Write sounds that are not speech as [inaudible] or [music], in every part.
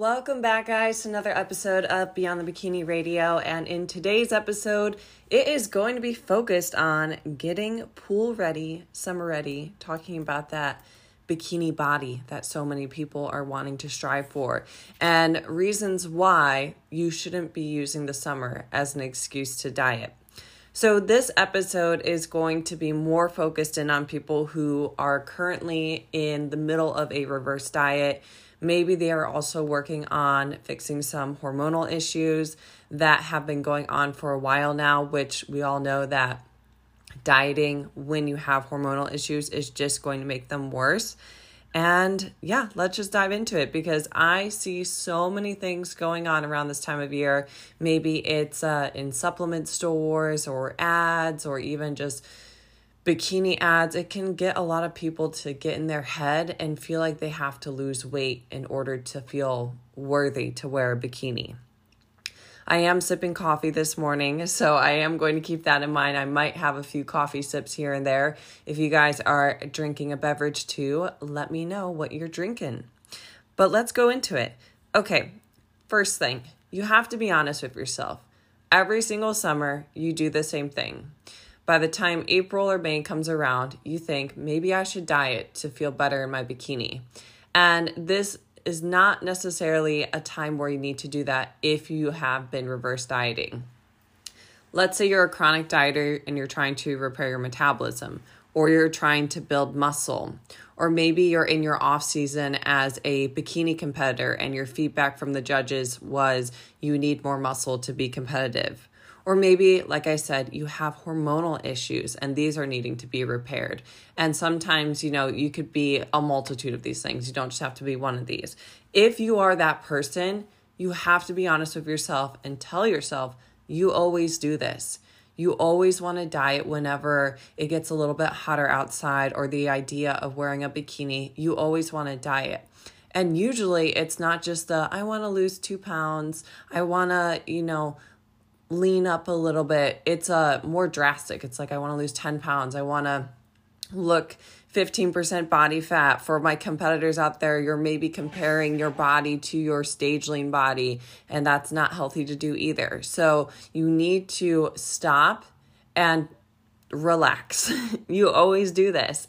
Welcome back, guys, to another episode of Beyond the Bikini Radio. And in today's episode, it is going to be focused on getting pool ready, summer ready, talking about that bikini body that so many people are wanting to strive for, and reasons why you shouldn't be using the summer as an excuse to diet. So, this episode is going to be more focused in on people who are currently in the middle of a reverse diet Maybe they are also working on fixing some hormonal issues that have been going on for a while now, which we all know that dieting when you have hormonal issues is just going to make them worse. And yeah, let's just dive into it because I see so many things going on around this time of year. Maybe it's uh, in supplement stores or ads or even just bikini ads, it can get a lot of people to get in their head and feel like they have to lose weight in order to feel worthy to wear a bikini. I am sipping coffee this morning, so I am going to keep that in mind. I might have a few coffee sips here and there. If you guys are drinking a beverage too, let me know what you're drinking. But let's go into it. Okay, first thing, you have to be honest with yourself. Every single summer, you do the same thing. By the time April or May comes around, you think maybe I should diet to feel better in my bikini. And this is not necessarily a time where you need to do that if you have been reverse dieting. Let's say you're a chronic dieter and you're trying to repair your metabolism, or you're trying to build muscle, or maybe you're in your off season as a bikini competitor and your feedback from the judges was you need more muscle to be competitive. Or maybe, like I said, you have hormonal issues and these are needing to be repaired. And sometimes, you know, you could be a multitude of these things. You don't just have to be one of these. If you are that person, you have to be honest with yourself and tell yourself, you always do this. You always want to diet whenever it gets a little bit hotter outside or the idea of wearing a bikini. You always want to diet. And usually it's not just the, I want to lose two pounds. I want to, you know, lean up a little bit, it's a uh, more drastic. It's like I want to lose 10 pounds. I want to look 15% body fat. For my competitors out there you're maybe comparing your body to your stage lean body and that's not healthy to do either. So you need to stop and relax. [laughs] You always do this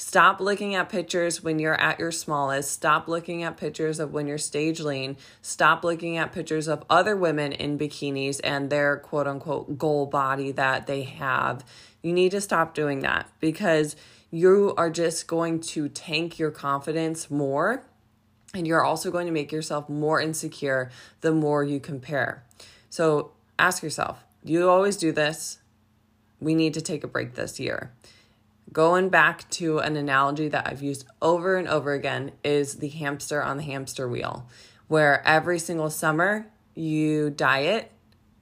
Stop looking at pictures when you're at your smallest. Stop looking at pictures of when you're stage lean. Stop looking at pictures of other women in bikinis and their quote unquote goal body that they have. You need to stop doing that because you are just going to tank your confidence more and you're also going to make yourself more insecure the more you compare. So ask yourself, you always do this? We need to take a break this year going back to an analogy that I've used over and over again is the hamster on the hamster wheel, where every single summer you diet,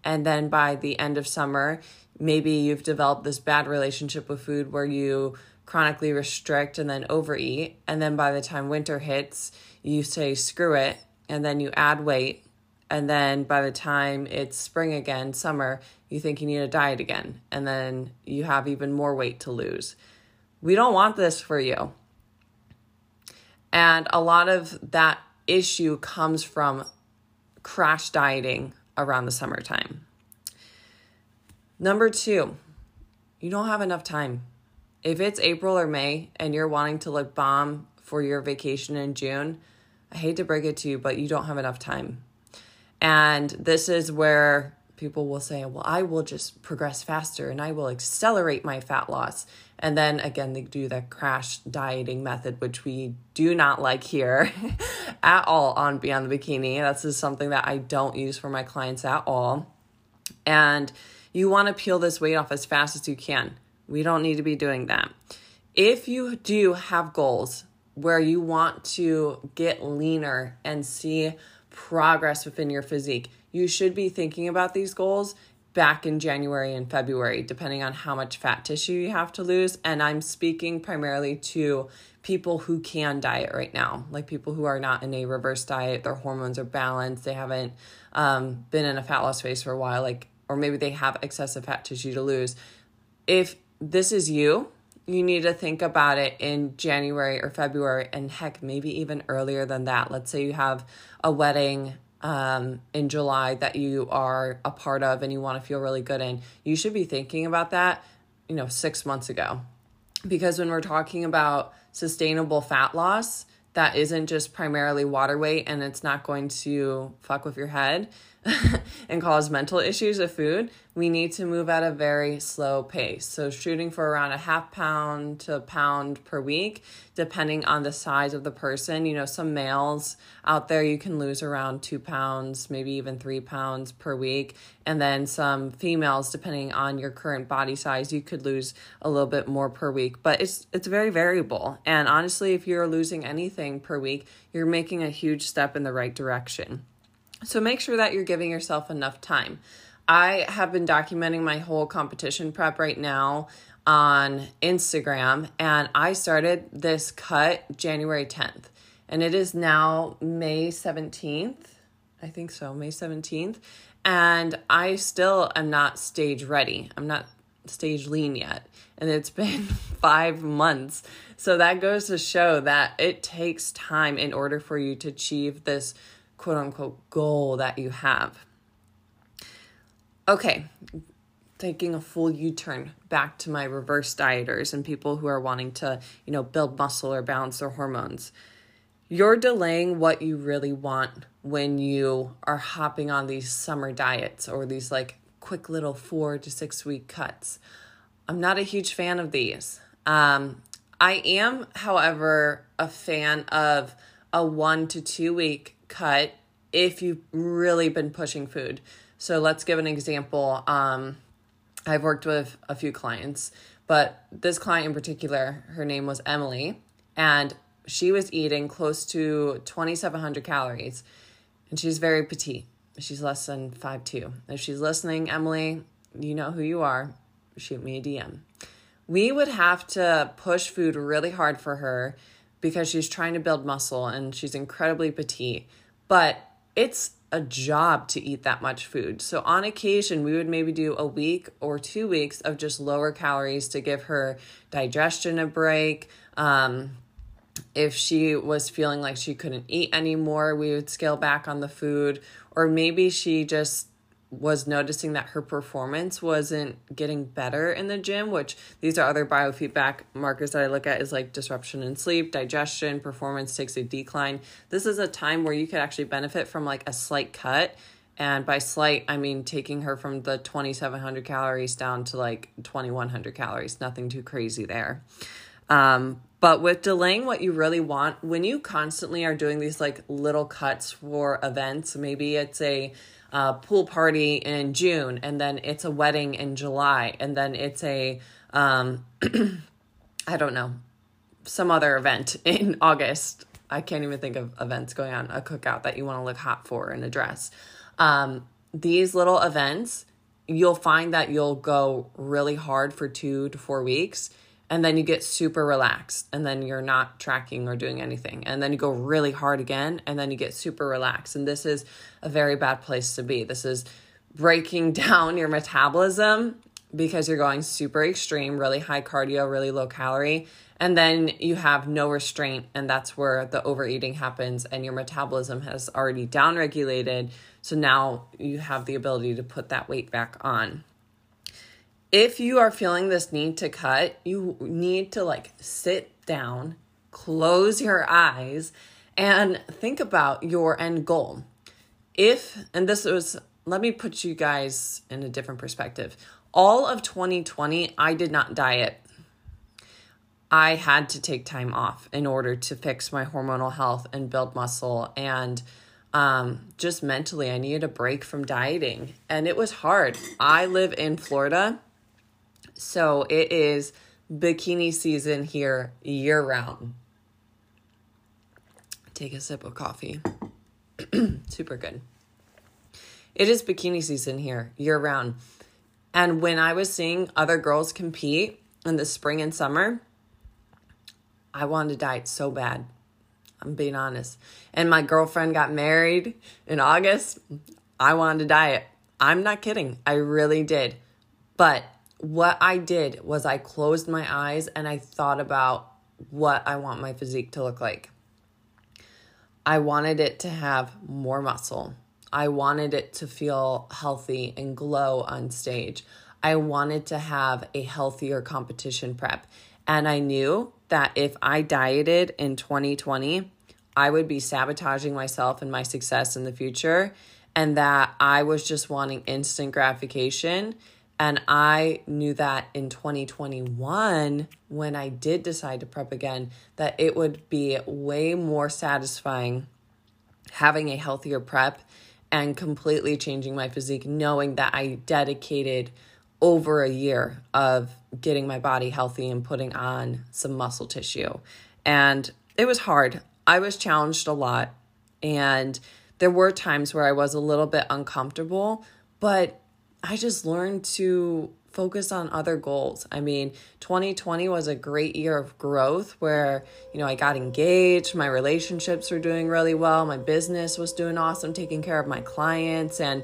and then by the end of summer, maybe you've developed this bad relationship with food where you chronically restrict and then overeat. And then by the time winter hits, you say, screw it, and then you add weight. And then by the time it's spring again, summer, you think you need a diet again. And then you have even more weight to lose. We don't want this for you. And a lot of that issue comes from crash dieting around the summertime. Number two, you don't have enough time. If it's April or May and you're wanting to look bomb for your vacation in June, I hate to break it to you, but you don't have enough time. And this is where people will say, well, I will just progress faster and I will accelerate my fat loss. And then again, they do the crash dieting method, which we do not like here [laughs] at all on Beyond the Bikini. That's just something that I don't use for my clients at all. And you want to peel this weight off as fast as you can. We don't need to be doing that. If you do have goals, where you want to get leaner and see progress within your physique, you should be thinking about these goals back in January and February, depending on how much fat tissue you have to lose. And I'm speaking primarily to people who can diet right now, like people who are not in a reverse diet, their hormones are balanced, they haven't um, been in a fat loss phase for a while, like, or maybe they have excessive fat tissue to lose. If this is you, you need to think about it in January or February, and heck, maybe even earlier than that. Let's say you have a wedding um, in July that you are a part of and you want to feel really good in. You should be thinking about that, you know, six months ago. Because when we're talking about sustainable fat loss, that isn't just primarily water weight and it's not going to fuck with your head [laughs] and cause mental issues of food, we need to move at a very slow pace. So, shooting for around a half pound to a pound per week, depending on the size of the person. You know, some males out there, you can lose around two pounds, maybe even three pounds per week. And then some females, depending on your current body size, you could lose a little bit more per week. But it's it's very variable. And honestly, if you're losing anything per week, you're making a huge step in the right direction. So make sure that you're giving yourself enough time. I have been documenting my whole competition prep right now on Instagram, and I started this cut January 10th, and it is now May 17th. I think so, May 17th. And I still am not stage ready. I'm not stage lean yet. And it's [laughs] been five months. So that goes to show that it takes time in order for you to achieve this quote unquote goal that you have. Okay, taking a full U-turn back to my reverse dieters and people who are wanting to, you know, build muscle or balance their hormones. You're delaying what you really want when you are hopping on these summer diets or these like quick little 4 to 6 week cuts. I'm not a huge fan of these. Um, I am, however, a fan of a 1 to 2 week cut if you've really been pushing food. So let's give an example. Um, I've worked with a few clients, but this client in particular, her name was Emily, and she was eating close to 2,700 calories, and she's very petite. She's less than five two. If she's listening, Emily, you know who you are. Shoot me a DM. We would have to push food really hard for her because she's trying to build muscle and she's incredibly petite. But it's a job to eat that much food. So on occasion, we would maybe do a week or two weeks of just lower calories to give her digestion a break. Um, if she was feeling like she couldn't eat anymore, we would scale back on the food. Or maybe she just was noticing that her performance wasn't getting better in the gym, which these are other biofeedback markers that I look at is like disruption in sleep, digestion, performance takes a decline. This is a time where you could actually benefit from like a slight cut. And by slight, I mean taking her from the 2,700 calories down to like 2,100 calories. Nothing too crazy there. Um, but with delaying what you really want, when you constantly are doing these like little cuts for events, maybe it's a uh, pool party in June, and then it's a wedding in July, and then it's a um, [clears throat] I don't know some other event [laughs] in August. I can't even think of events going on a cookout that you want to look hot for in a dress. Um, these little events, you'll find that you'll go really hard for two to four weeks and then you get super relaxed and then you're not tracking or doing anything. And then you go really hard again and then you get super relaxed. And this is a very bad place to be. This is breaking [laughs] down your metabolism because you're going super extreme really high cardio really low calorie. And then you have no restraint and that's where the overeating happens and your metabolism has already downregulated. So now you have the ability to put that weight back on if you are feeling this need to cut, you need to like sit down, close your eyes, and think about your end goal. If, and this was, let me put you guys in a different perspective. All of 2020, I did not diet. I had to take time off in order to fix my hormonal health and build muscle. And um, just mentally, I needed a break from dieting. And it was hard. I live in Florida so it is bikini season here year round. take a sip of coffee. [clears throat] Super good. It is bikini season here year round. And when I was seeing other girls compete in the spring and summer, I wanted to diet so bad. I'm being honest. And my girlfriend got married in August. I wanted to diet. I'm not kidding. I really did. But what I did was I closed my eyes and I thought about what I want my physique to look like. I wanted it to have more muscle. I wanted it to feel healthy and glow on stage. I wanted to have a healthier competition prep. And I knew that if I dieted in 2020, I would be sabotaging myself and my success in the future, and that I was just wanting instant gratification. And I knew that in 2021, when I did decide to prep again, that it would be way more satisfying having a healthier prep and completely changing my physique, knowing that I dedicated over a year of getting my body healthy and putting on some muscle tissue. And it was hard. I was challenged a lot. And there were times where I was a little bit uncomfortable, but I just learned to focus on other goals. I mean, 2020 was a great year of growth where, you know, I got engaged, my relationships were doing really well, my business was doing awesome, taking care of my clients and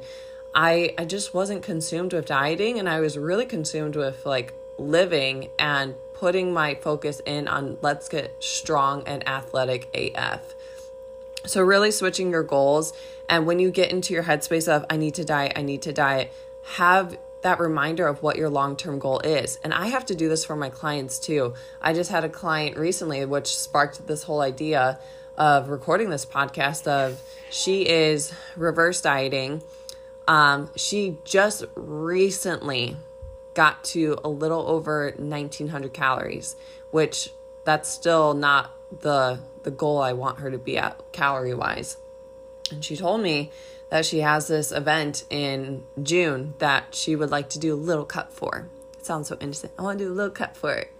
I I just wasn't consumed with dieting and I was really consumed with like living and putting my focus in on let's get strong and athletic AF. So really switching your goals and when you get into your headspace of I need to diet, I need to diet, have that reminder of what your long term goal is. And I have to do this for my clients too. I just had a client recently, which sparked this whole idea of recording this podcast of she is reverse dieting um, she just recently got to a little over 1900 calories, which that's still not the the goal I want her to be at calorie wise. And she told me that she has this event in June that she would like to do a little cut for. It sounds so innocent. I want to do a little cut for it.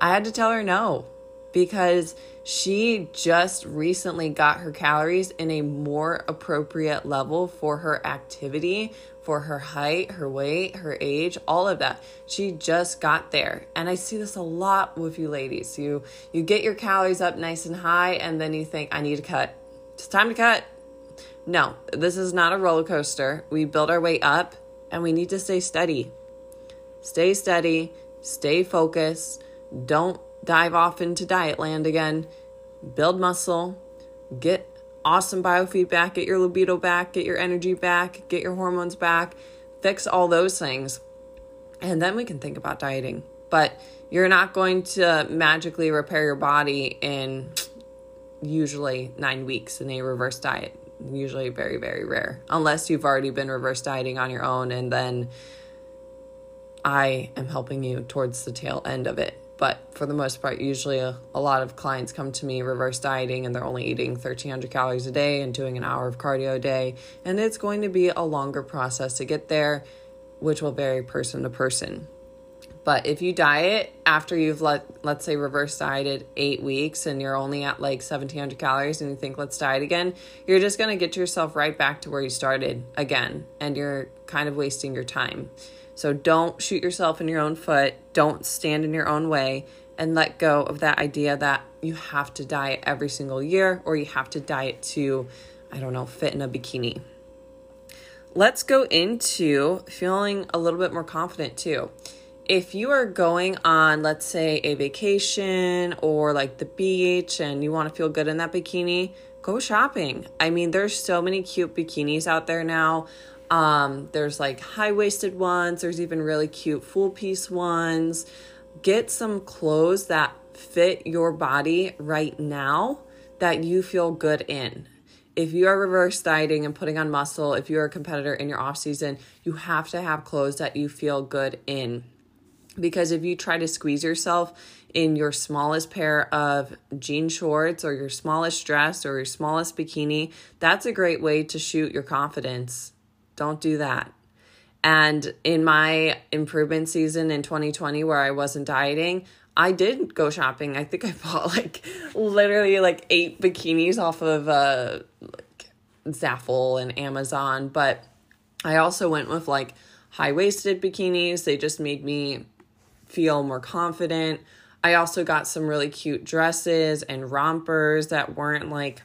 I had to tell her no because she just recently got her calories in a more appropriate level for her activity, for her height, her weight, her age, all of that. She just got there. And I see this a lot with you ladies. You you get your calories up nice and high and then you think I need to cut. It's time to cut. No, this is not a roller coaster. We build our way up and we need to stay steady. Stay steady, stay focused. Don't dive off into diet land again, build muscle, get awesome biofeedback, get your libido back, get your energy back, get your hormones back, fix all those things. And then we can think about dieting. But you're not going to magically repair your body in usually nine weeks in a reverse diet. Usually very, very rare. Unless you've already been reverse dieting on your own and then I am helping you towards the tail end of it. But for the most part, usually a, a, lot of clients come to me reverse dieting and they're only eating 1300 calories a day and doing an hour of cardio a day. And it's going to be a longer process to get there, which will vary person to person. But if you diet after you've let let's say reverse dieted eight weeks and you're only at like 1700 calories and you think let's diet again, you're just gonna get yourself right back to where you started again, and you're kind of wasting your time. So don't shoot yourself in your own foot. Don't stand in your own way and let go of that idea that you have to diet every single year or you have to diet to, I don't know, fit in a bikini. Let's go into feeling a little bit more confident too. If you are going on, let's say, a vacation or like the beach and you want to feel good in that bikini, go shopping. I mean, there's so many cute bikinis out there now. Um, there's like high waisted ones, there's even really cute full piece ones. Get some clothes that fit your body right now that you feel good in. If you are reverse dieting and putting on muscle, if you're a competitor in your off season, you have to have clothes that you feel good in. Because if you try to squeeze yourself in your smallest pair of jean shorts or your smallest dress or your smallest bikini, that's a great way to shoot your confidence don't do that. And in my improvement season in 2020, where I wasn't dieting, I did go shopping. I think I [laughs] bought like literally like eight bikinis off of uh, like Zaful and Amazon. But I also went with like high waisted bikinis. They just made me feel more confident. I also got some really cute dresses and rompers that weren't like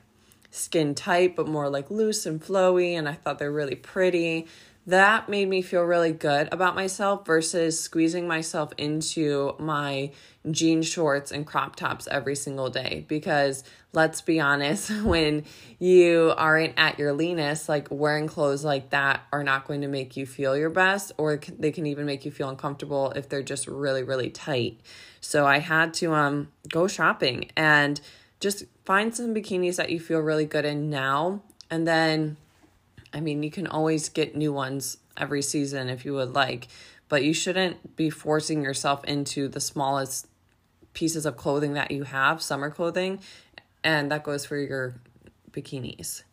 skin tight, but more like loose and flowy. And I thought they're really pretty that made me feel really good about myself versus squeezing myself into my jean shorts and crop tops every single day. Because let's be honest [laughs] when you aren't at your leanest like wearing clothes like that are not going to make you feel your best or they can even make you feel uncomfortable if they're just really really tight. So i had to um go shopping and just find some bikinis that you feel really good in now and then I mean, you can always get new ones every season if you would like, but you shouldn't be forcing yourself into the smallest pieces of clothing that you have, summer clothing, and that goes for your bikinis.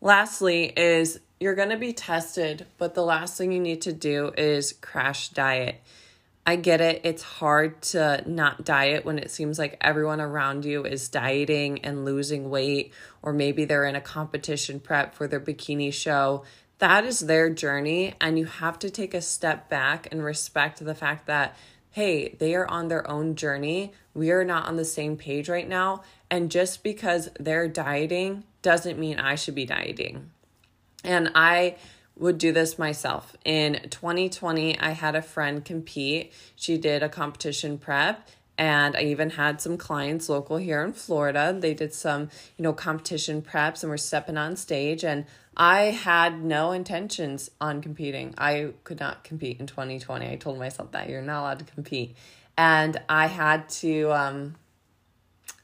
Lastly, is you're going to be tested, but the last thing you need to do is crash diet. I get it. It's hard to not diet when it seems like everyone around you is dieting and losing weight, or maybe they're in a competition prep for their bikini show. That is their journey, and you have to take a step back and respect the fact that, hey, they are on their own journey. We are not on the same page right now. And just because they're dieting doesn't mean I should be dieting. And I would do this myself. In 2020, I had a friend compete. She did a competition prep and I even had some clients local here in Florida. They did some, you know, competition preps and were stepping on stage and I had no intentions on competing. I could not compete in 2020. I told myself that you're not allowed to compete. And I had to um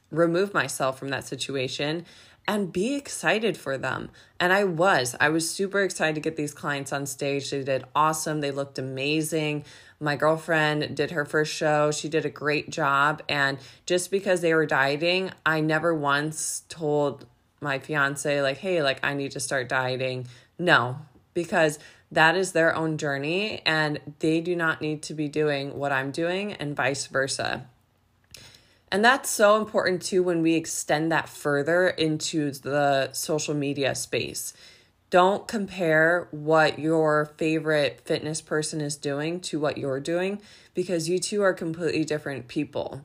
remove myself from that situation and be excited for them. And I was. I was super excited to get these clients on stage. They did awesome. They looked amazing. My girlfriend did her first show. She did a great job. And just because they were dieting, I never once told my fiance, like, hey, like, I need to start dieting. No, because that is their own journey and they do not need to be doing what I'm doing and vice versa. And that's so important too when we extend that further into the social media space. Don't compare what your favorite fitness person is doing to what you're doing because you two are completely different people.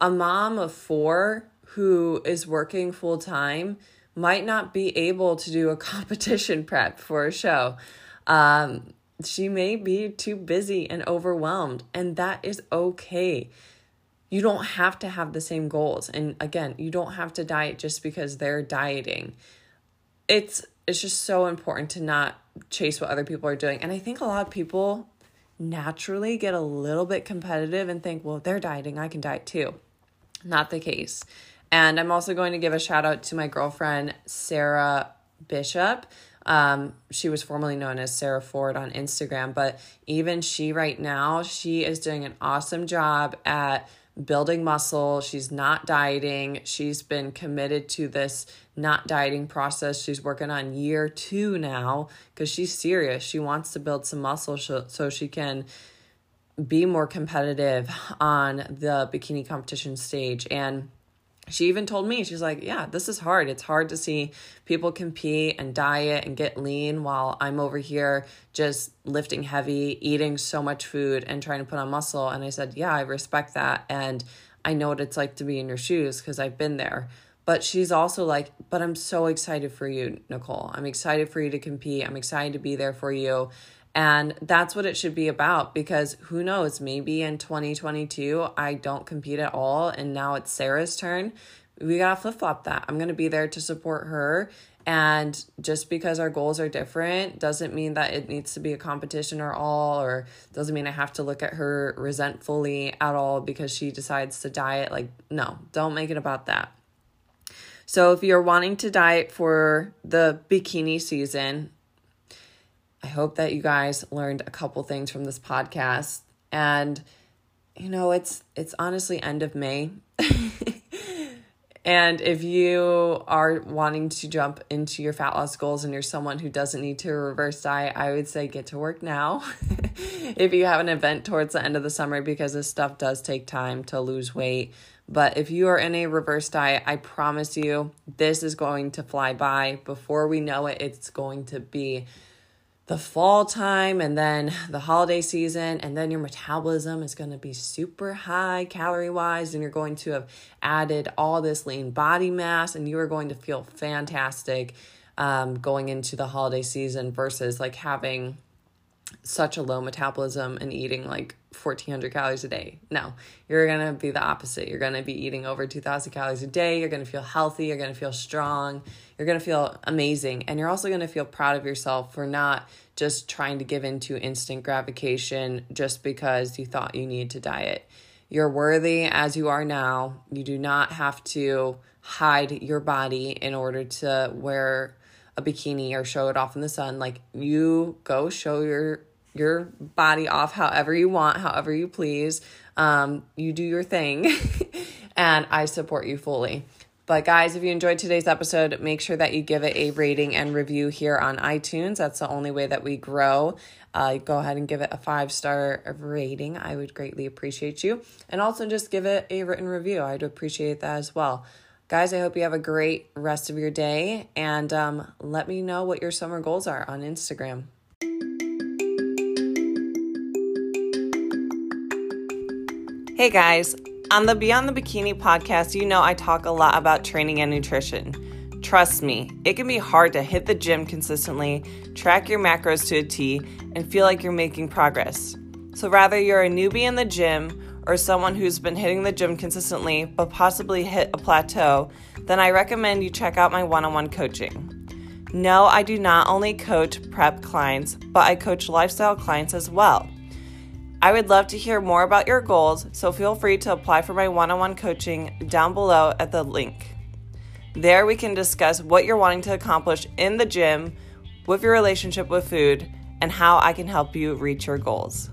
A mom of four who is working full time might not be able to do a [laughs] competition prep for a show. Um, she may be too busy and overwhelmed, and that is okay you don't have to have the same goals. And again you don't have to diet just because they're dieting. It's it's just so important to not chase what other people are doing. And i think a lot of people naturally get a little bit competitive and think well they're dieting i can diet too. Not the case. And i'm also going to give a shout out to my girlfriend sarah bishop. Um, she was formerly known as Sarah Ford on Instagram, but even she right now, she is doing an awesome job at building muscle. She's not dieting. She's been committed to this not dieting process. She's working on year two now because she's serious. She wants to build some muscle so she can be more competitive on the bikini competition stage. And she even told me, she's like, Yeah, this is hard. It's hard to see people compete and diet and get lean while I'm over here just lifting heavy, eating so much food, and trying to put on muscle. And I said, Yeah, I respect that. And I know what it's like to be in your shoes because I've been there. But she's also like, But I'm so excited for you, Nicole. I'm excited for you to compete. I'm excited to be there for you. And that's what it should be about because who knows, maybe in 2022 I don't compete at all and now it's Sarah's turn. We got to flip flop that. I'm going to be there to support her. And just because our goals are different doesn't mean that it needs to be a competition or all, or doesn't mean I have to look at her resentfully at all because she decides to diet. Like, no, don't make it about that. So, if you're wanting to diet for the bikini season, I hope that you guys learned a couple things from this podcast. And you know, it's it's honestly end of May. [laughs] and if you are wanting to jump into your fat loss goals and you're someone who doesn't need to reverse diet, I would say get to work now. [laughs] if you have an event towards the end of the summer, because this stuff does take time to lose weight. But if you are in a reverse diet, I promise you, this is going to fly by. Before we know it, it's going to be the fall time and then the holiday season and then your metabolism is going to be super high calorie wise and you're going to have added all this lean body mass and you are going to feel fantastic um, going into the holiday season versus like having such a low metabolism and eating like 1400 calories a day. No, you're going to be the opposite. You're going to be eating over 2000 calories a day. You're going to feel healthy. You're going to feel strong. You're going to feel amazing. And you're also going to feel proud of yourself for not just trying to give into instant gratification just because you thought you needed to diet. You're worthy as you are now. You do not have to hide your body in order to wear a bikini or show it off in the sun. Like you go show your your body off however you want, however you please. Um, you do your thing, [laughs] and I support you fully. But guys, if you enjoyed today's episode, make sure that you give it a rating and review here on iTunes. That's the only way that we grow. Uh, go ahead and give it a five star rating. I would greatly appreciate you. And also just give it a written review. I'd appreciate that as well. Guys, I hope you have a great rest of your day and um, let me know what your summer goals are on Instagram. Hey guys, on the Beyond the Bikini podcast, you know I talk a lot about training and nutrition. Trust me, it can be hard to hit the gym consistently, track your macros to a T, and feel like you're making progress. So, rather you're a newbie in the gym or someone who's been hitting the gym consistently but possibly hit a plateau, then I recommend you check out my one on one coaching. No, I do not only coach prep clients, but I coach lifestyle clients as well. I would love to hear more about your goals, so feel free to apply for my one on one coaching down below at the link. There, we can discuss what you're wanting to accomplish in the gym, with your relationship with food, and how I can help you reach your goals.